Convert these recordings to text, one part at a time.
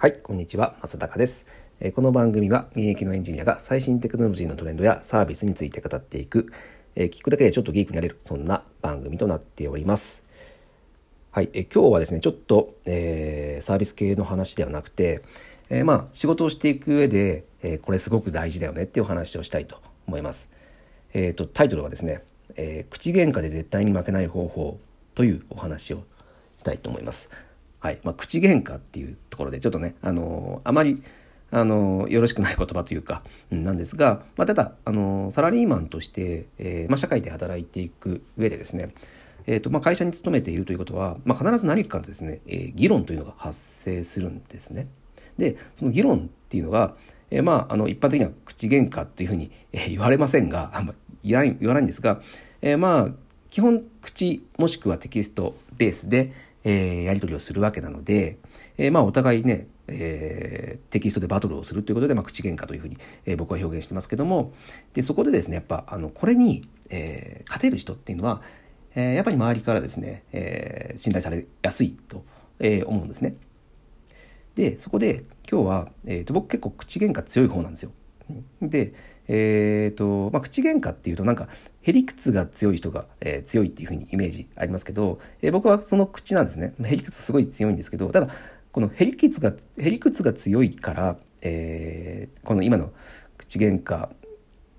はい、こんにちは、正隆です。えこの番組は現役のエンジニアが最新テクノロジーのトレンドやサービスについて語っていく、え聞くだけでちょっとギークになれる、そんな番組となっております。はい、え今日はですね、ちょっと、えーサービス系の話ではなくて、えーまあ仕事をしていく上で、えーこれすごく大事だよねっていうお話をしたいと思います。えーとタイトルはですね、えー口喧嘩で絶対に負けない方法というお話をしたいと思います。はいまあ、口喧嘩っていうころでちょっとね、あのあまり、あのよろしくない言葉というか、なんですが、まあ、ただ、あのサラリーマンとして、えーまあ、社会で働いていく上でですね、えーとまあ、会社に勤めているということは、まあ、必ず何かですね、えー議論というのが発生するんですね。でその議論っていうのが、えーまあ、あの一般的には口喧嘩っていうふうに、えー言われませんがあんま言わない言わないんですが、えーまあ基本口もしくはテキストベースで、えーやり取りをするわけなので、えーまあお互いね、えーテキストでバトルをするということで、まあ、口喧嘩というふうに、えー僕は表現してますけどもでそこでですねやっぱあのこれに、えー勝てる人っていうのは、えーやっぱり周りからですね、えー信頼されやすいと、えー思うんですね。でそこで今日は、えー、と僕結構口喧嘩強い方なんですよ。でえーとまあ、口喧嘩っていうとなんかへりくつが強い人が、えー強いっていうふうにイメージありますけど、えー僕はその口なんですねへりくつすごい強いんですけどただこのへりくつがへりくつが強いから、えーこの今の口喧嘩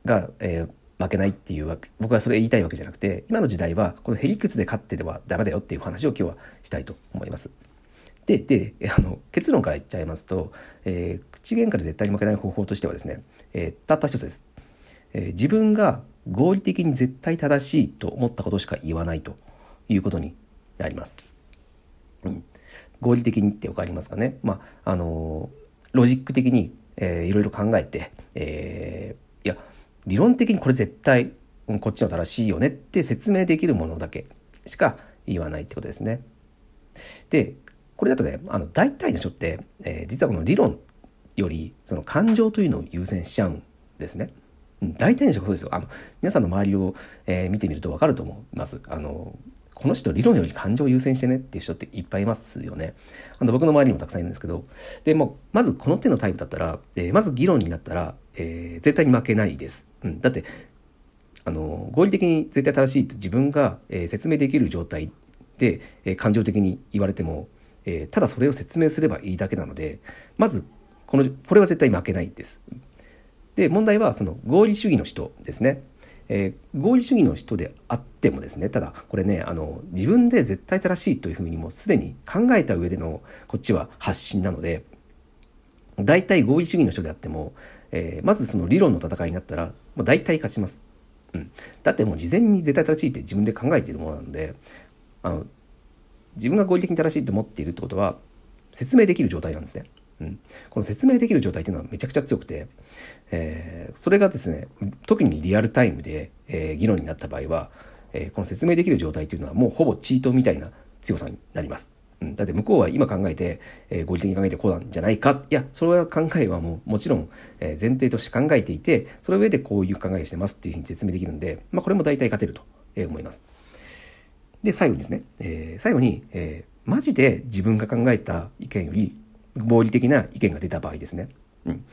が、えー負けないっていうわけ僕はそれ言いたいわけじゃなくて今の時代はこのへりくつで勝ってではダメだよっていう話を今日はしたいと思います。でであの結論から言っちゃいますと、えー口喧嘩で絶対に負けない方法としてはですね、えーたった一つです、えー自分が合理的に絶対正しいと思ったことしか言わないということになります。うん、合理的にって分かりますかね、まああのーロジック的に、えーいろいろ考えて、えーいや理論的にこれ絶対こっちの正しいよねって説明できるものだけしか言わないってことですね。でこれだとねあの大体の人って、えー実はこの理論よりその感情というのを優先しちゃうんですね。うん大体の人がそうですよ。あの皆さんの周りを、えー見てみると分かると思います。あのこの人理論より感情を優先してねっていう人っていっぱいいますよね。あの僕の周りにもたくさんいるんですけどでもまずこの手のタイプだったら、えーまず議論になったら、えー絶対に負けないです。うん、だってあの合理的に絶対正しいと自分が、えー説明できる状態で、えー感情的に言われても、えーただそれを説明すればいいだけなのでまずこのこれは絶対負けないです。で問題はその合理主義の人ですね。えー合理主義の人であってもですねただこれねあの自分で絶対正しいというふうにもうすでに考えた上でのこっちは発信なので大体合理主義の人であっても、えーまずその理論の戦いになったらもう大体勝ちます。うん、だってもう事前に絶対正しいって自分で考えているものなのであの自分が合理的に正しいと思っているってことは説明できる状態なんですね。うん、この説明できる状態っていうのはめちゃくちゃ強くて、えーそれがですね特にリアルタイムで、えー議論になった場合は、えーこの説明できる状態っていうのはもうほぼチートみたいな強さになります。うん、だって向こうは今考えて、えー合理的に考えてこうなんじゃないかいやそれは考えはもうもちろん、えー前提として考えていてその上でこういう考えをしてますっていうふうに説明できるんで、まあ、これも大体勝てるとえー思います。で最後にですね、えー最後に、えーマジで自分が考えた意見より合理的な意見が出た場合ですね。うん、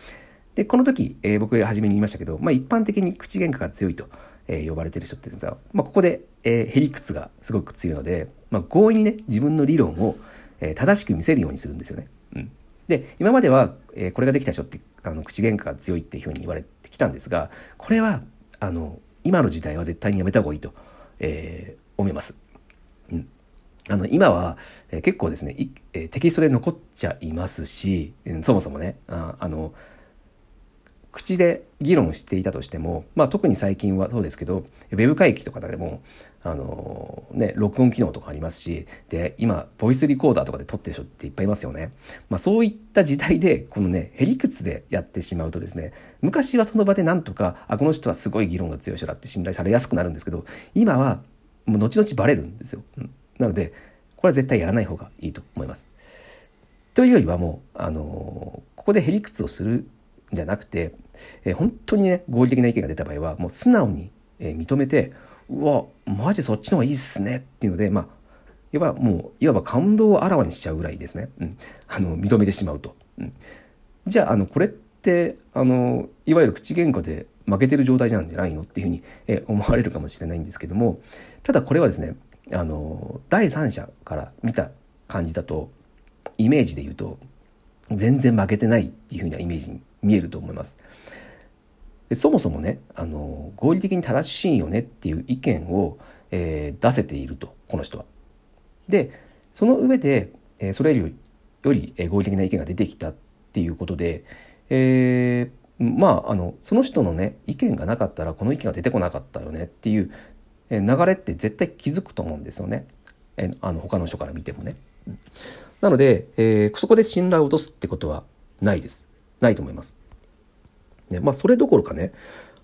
でこの時、えー僕初めに言いましたけど、まあ、一般的に口喧嘩が強いと、えー呼ばれてる人っていうのは、まあ、ここで、えー、へりくつがすごく強いので、まあ、強引にね自分の理論を、えー正しく見せるようにするんですよね。うん、で今までは、えーこれができた人ってあの口喧嘩が強いっていうふうに言われてきたんですがこれはあの今の時代は絶対にやめた方がいいと、えー思います。あの今は、え結構ですね、いえテキストで残っちゃいますし、うんそもそもねああの口で議論していたとしても、まあ、特に最近はそうですけどウェブ会議とかでもあの、ね、録音機能とかありますしで今ボイスリコーダーとかで撮ってる人っていっぱいいますよね。まあ、そういった時代でこのねへりくつでやってしまうとですね昔はその場でなんとかあこの人はすごい議論が強い人だって信頼されやすくなるんですけど今はもう後々バレるんですよ。うんなのでこれは絶対やらない方がいいと思います。というよりはもう、あのここでへりくつをするんじゃなくて、えー本当にね合理的な意見が出た場合はもう素直に、えー認めてうわマジそっちの方がいいっすねっていうのでまあいわばもういわば感動をあらわにしちゃうぐらいですね、うん、あの認めてしまうと。うん、じゃああのこれってあのいわゆる口喧嘩で負けてる状態なんじゃないのっていうふうに、え思われるかもしれないんですけどもただこれはですねあの第三者から見た感じだとイメージで言うと全然負けてないっていうふうなイメージに見えると思います。でそもそもねあの合理的に正しいよねっていう意見を、えー、出せているとこの人は。でその上で、えー、それよりより合理的な意見が出てきたっていうことで、えー、まああのその人のね意見がなかったらこの意見が出てこなかったよねっていう流れって絶対気づくと思うんですよね。えあの他の人から見てもね。なので、えー、そこで信頼を落とすってことはないです。ないと思います。ね、まあそれどころかね、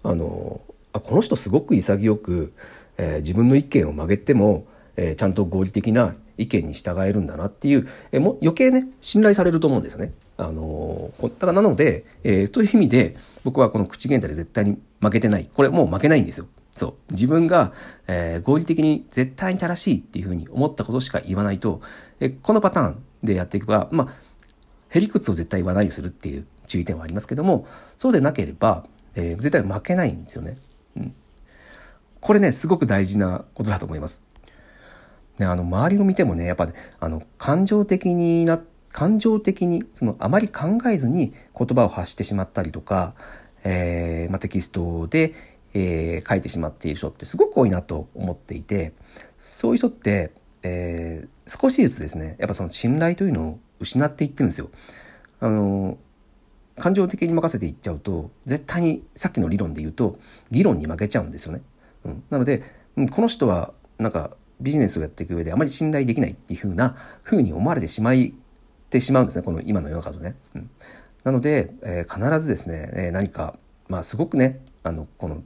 あのあこの人すごく潔く、えー、自分の意見を曲げても、えー、ちゃんと合理的な意見に従えるんだなっていう、えー、も余計ね信頼されると思うんですよね。あのだからなので、えー、という意味で僕はこの口喧嘩で絶対に負けてないこれもう負けないんですよ。そう自分が、えー、合理的に絶対に正しいっていうふうに思ったことしか言わないと、え、このパターンでやっていけばまあへりくつを絶対言わないようにするっていう注意点はありますけどもそうでなければ、えー、絶対負けないんですよね。うん、これねすごく大事なことだと思います。ね、あの周りを見てもねやっぱねあの感情的にな感情的にそのあまり考えずに言葉を発してしまったりとか、えーまあ、テキストでえー、書いてしまっている人ってすごく多いなと思っていてそういう人って、えー、少しずつですねやっぱその信頼というのを失っていってるんですよ。あの感情的に任せていっちゃうと絶対にさっきの理論で言うと議論に負けちゃうんですよね。うん、なので、うん、この人はなんかビジネスをやっていく上であまり信頼できないっていうふうなふうに思われてしまいてしまうんですねこの今の世の中とね。うん、なので、えー、必ずですね、えー、何かまあすごくねあのこの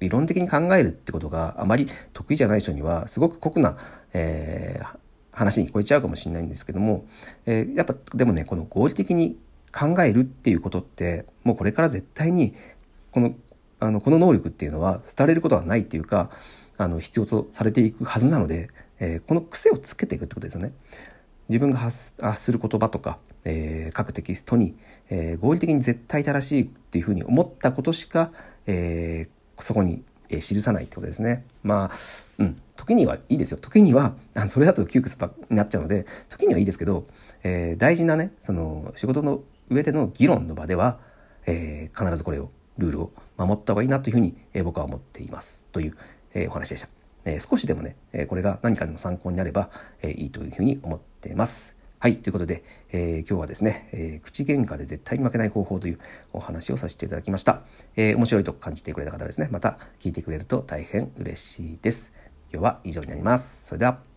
理論的に考えるってことがあまり得意じゃない人にはすごく酷な、えー、話に聞こえちゃうかもしれないんですけども、えー、やっぱでもねこの合理的に考えるっていうことってもうこれから絶対にこのあのこの能力っていうのは廃れることはないっていうかあの必要とされていくはずなので、えー、この癖をつけていくってことですよね。自分が発する言葉とか、えー、各テキストに、えー、合理的に絶対正しいっていうふうに思ったことしか、えー、そこに、え記さないってことですね。まあ、うん、時にはいいですよ。時には、あそれだと窮屈になっちゃうので、時にはいいですけど、えー、大事なね、その仕事の上での議論の場では、えー、必ずこれを、ルールを守った方がいいなというふうに、えー、僕は思っています。という、えお話でした。え少しでもね、えこれが何かの参考になれば、えいいというふうに思っています。はい。ということで、えー、今日はですね、えー、口喧嘩で絶対に負けない方法というお話をさせていただきました。えー、面白いと感じてくれた方はですね、また聞いてくれると大変嬉しいです。今日は以上になります。それでは。